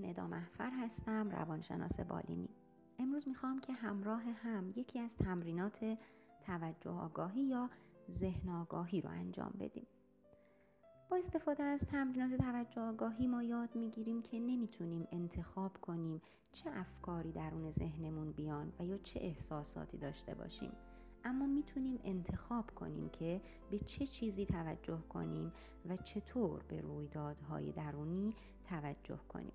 ندا محفر هستم روانشناس بالینی. امروز می‌خوام که همراه هم یکی از تمرینات توجه آگاهی یا ذهن آگاهی رو انجام بدیم. با استفاده از تمرینات توجه آگاهی ما یاد می‌گیریم که نمی‌تونیم انتخاب کنیم چه افکاری درون ذهنمون بیان و یا چه احساساتی داشته باشیم. اما می‌تونیم انتخاب کنیم که به چه چیزی توجه کنیم و چطور به رویدادهای درونی توجه کنیم.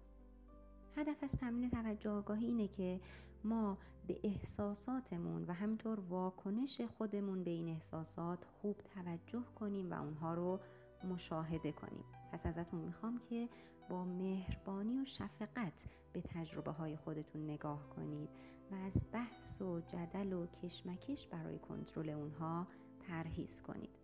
هدف از تمرین توجه آگاهی اینه که ما به احساساتمون و همینطور واکنش خودمون به این احساسات خوب توجه کنیم و اونها رو مشاهده کنیم. پس ازتون می‌خوام که با مهربانی و شفقت به تجربه های خودتون نگاه کنید و از بحث و جدل و کشمکش برای کنترل اونها پرهیز کنید.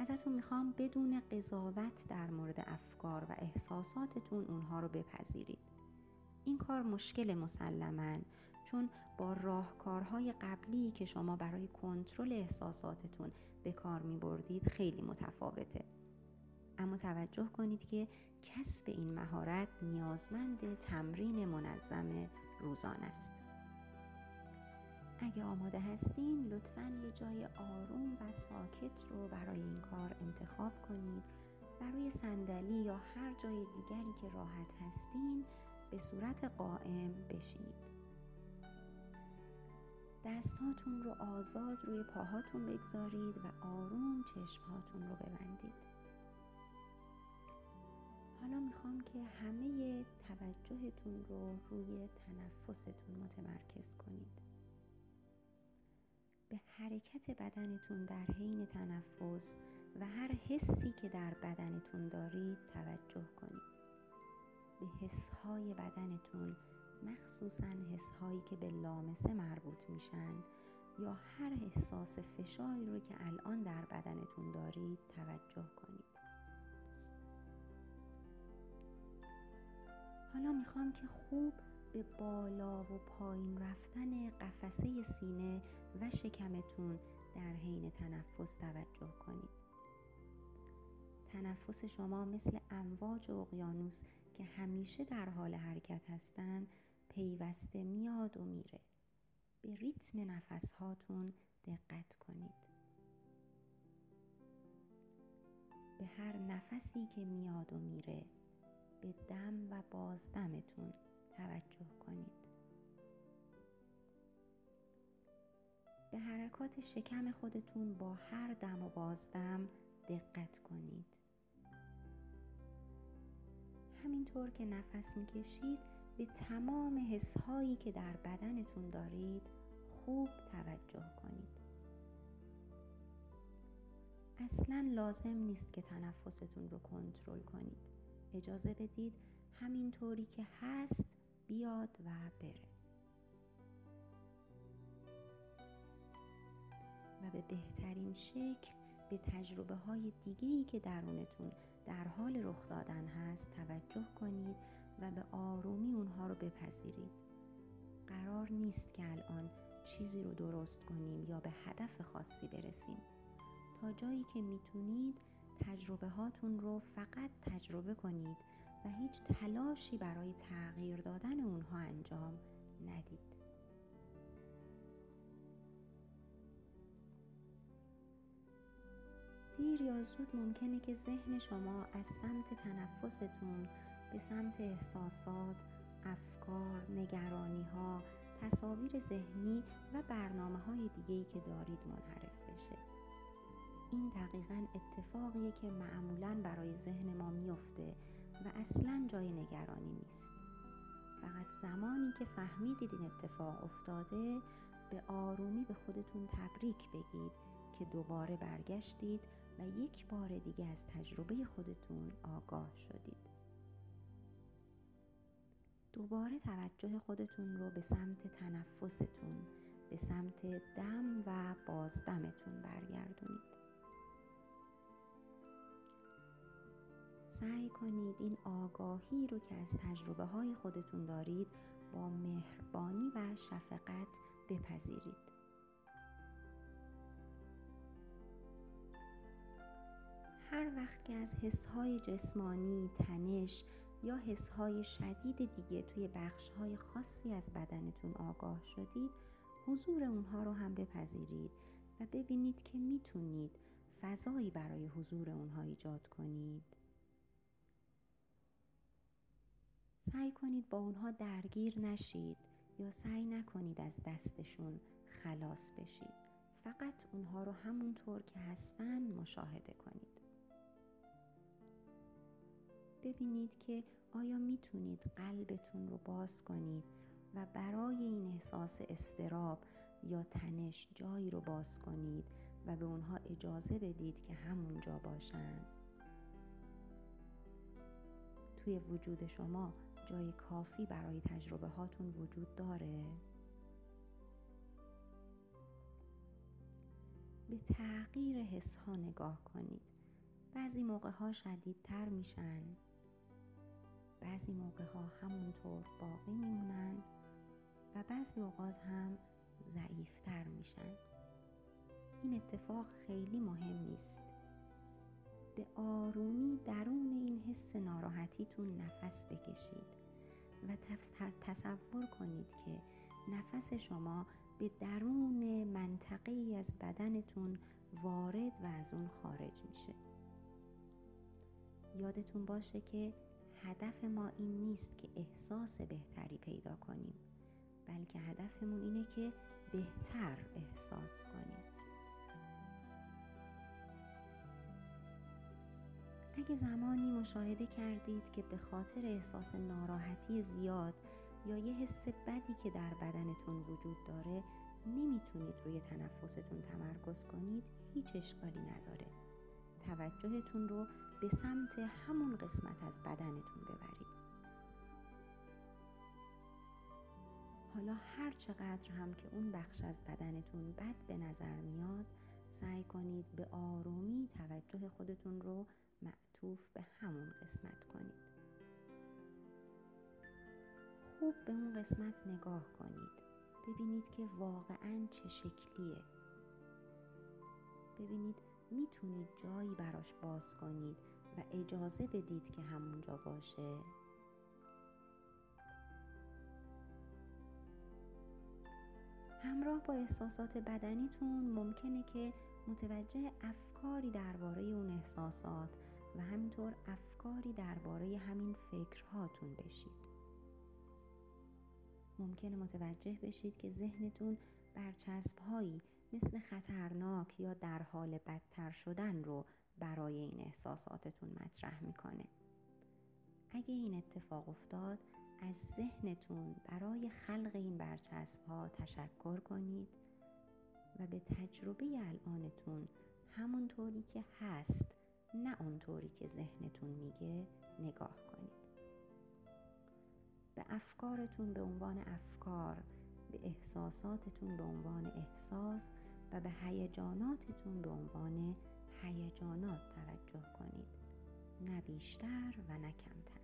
ازتون می‌خوام بدون قضاوت در مورد افکار و احساساتتون اونها رو بپذیرید. این کار مشکل مسلما چون با راهکارهای قبلی که شما برای کنترل احساساتتون به کار می بردید خیلی متفاوته. اما توجه کنید که کسب این مهارت نیازمند تمرین منظم روزان است. اگه آماده هستین لطفا یه جای آروم و ساکت رو برای این کار انتخاب کنید. برای صندلی یا هر جای دیگری که راحت هستین به صورت قائم بشینید دستهاتون رو آزاد روی پاهاتون بگذارید و آروم چشمهاتون رو ببندید. حالا می‌خوام که همه توجهتون رو روی تنفستون متمرکز کنید. به حرکت بدنتون در حین تنفس و هر حسی که در بدنتون دارید توجه کنید. به حسهای بدنتون مخصوصا حسهایی که به لامسه مربوط میشن یا هر احساس فشاری رو که الان در بدنتون دارید توجه کنید. حالا می‌خوام که خوب به بالا و پایین رفتن قفسه سینه و شکمتون در حین تنفس توجه کنید. تنفس شما مثل امواج اقیانوس که همیشه در حال حرکت هستند پیوسته میاد و میره. به ریتم نفس هاتون دقت کنید. به هر نفسی که میاد و میره به دم و بازدمتون توجه کنید. به حرکات شکم خودتون با هر دم و بازدم دقت کنید. همینطور که نفس می‌کشید به تمام حسهایی که در بدنتون دارید خوب توجه کنید. اصلا لازم نیست که تنفستون رو کنترل کنید. اجازه بدید همینطوری که هست بیاد و بره. و به بهترین شکل به تجربه های دیگهی که درونتون در حال رخ دادن هست توجه کنید و به آرومی اونها رو بپذیرید. قرار نیست که الان چیزی رو درست کنیم یا به هدف خاصی برسیم. تا جایی که می‌تونید تجربه هاتون رو فقط تجربه کنید و هیچ تلاشی برای تغییر دادن اونها انجام ندید دیر یا زود ممکنه که ذهن شما از سمت تنفستون به سمت احساسات، افکار، نگرانی ها، تصاویر ذهنی و برنامه های دیگهی که دارید منحرف بشه. این دقیقا اتفاقیه که معمولا برای ذهن ما میفته اصلا جای نگرانی نیست. فقط زمانی که فهمیدید این اتفاق افتاده به آرومی به خودتون تبریک بگید که دوباره برگشتید و یک بار دیگه از تجربه خودتون آگاه شدید. دوباره توجه خودتون رو به سمت تنفستون به سمت دم و بازدمتون برگردونید سعی کنید این آگاهی رو که از تجربه های خودتون دارید با مهربانی و شفقت بپذیرید. هر وقت که از حسهای جسمانی، تنش یا حسهای شدید دیگه توی بخشهای خاصی از بدنتون آگاه شدید حضور اونها رو هم بپذیرید و ببینید که می‌تونید فضایی برای حضور اونها ایجاد کنید. سعی کنید با اونها درگیر نشید یا سعی نکنید از دستشون خلاص بشید. فقط اونها رو همونطور که هستن مشاهده کنید. ببینید که آیا می‌تونید قلبتون رو باز کنید و برای این احساس استراب یا تنش جایی رو باز کنید و به اونها اجازه بدید که همونجا باشن. توی وجود شما جای کافی برای تجربه هاتون وجود داره؟ به تغییر حس ها نگاه کنید. بعضی موقع ها شدیدتر میشن. بعضی موقع ها همونطور باقی میمونن و بعضی اوقات هم ضعیفتر میشن. این اتفاق خیلی مهم نیست. به آرومی درون این حس ناراحتیتون نفس بکشید و تصور کنید که نفس شما به درون منطقه ای از بدنتون وارد و از اون خارج میشه. یادتون باشه که هدف ما این نیست که احساس بهتری پیدا کنیم بلکه هدفمون اینه که بهتر احساس کنیم. اگه زمانی مشاهده کردید که به خاطر احساس ناراحتی زیاد یا یه حس بدی که در بدنتون وجود داره نمی‌تونید روی تنفستون تمرکز کنید هیچ اشکالی نداره. توجهتون رو به سمت همون قسمت از بدنتون ببرید. حالا هر چقدر هم که اون بخش از بدنتون بد به نظر میاد سعی کنید به آرومی توجه خودتون رو معطوف به همون قسمت کنید. خوب به اون قسمت نگاه کنید. ببینید که واقعا چه شکلیه. ببینید می‌تونید جایی براش باز کنید و اجازه بدید که همونجا باشه. همراه با احساسات بدنیتون ممکنه که متوجه افکاری درباره اون احساسات و همینطور افکاری درباره همین فکرهاتون بشید. ممکنه متوجه بشید که ذهنتون برچسبهایی مثل خطرناک یا در حال بدتر شدن رو برای این احساساتتون مطرح می‌کنه. اگه این اتفاق افتاد از ذهنتون برای خلق این برچسب ها تشکر کنید و به تجربه الانتون همونطوری که هست نه اونطوری که ذهنتون میگه نگاه کنید. به افکارتون به عنوان افکار به احساساتتون به عنوان احساس و به هیجاناتتون به عنوان هیجانات توجه کنید. نه بیشتر و نه کمتر.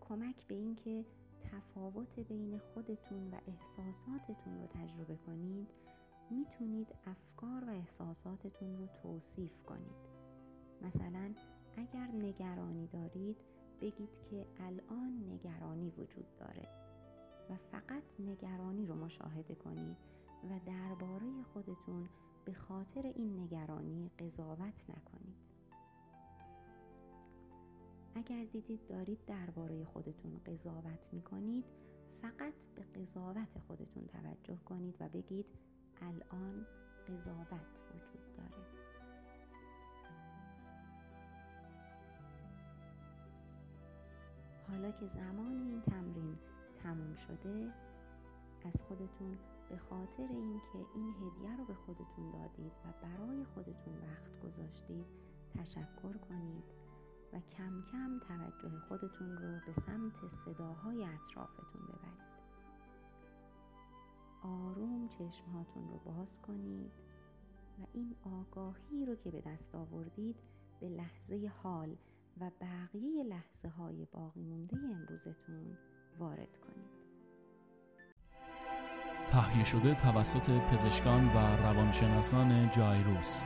کمک به اینکه تفاوت بین خودتون و احساساتتون رو تجربه کنید می‌تونید افکار و احساساتتون رو توصیف کنید. مثلا اگر نگرانی دارید بگید که الان نگرانی وجود داره و فقط نگرانی رو مشاهده کنید و درباره خودتون به خاطر این نگرانی قضاوت نکنید. اگر دیدید دارید درباره خودتون قضاوت می کنید فقط به قضاوت خودتون توجه کنید و بگید الان قضاوت وجود داره. حالا که زمان این تمرین تموم شده از خودتون به خاطر اینکه این هدیه رو به خودتون دادید و برای خودتون وقت گذاشتید تشکر کنید. و کم کم توجه خودتون رو به سمت صداهای اطرافتون ببرید. آروم چشمهاتون رو باز کنید و این آگاهی رو که به دست آوردید به لحظه حال و بقیه لحظه های باقی مونده امروزتون وارد کنید. تهیه شده توسط پزشکان و روانشناسان جایروس.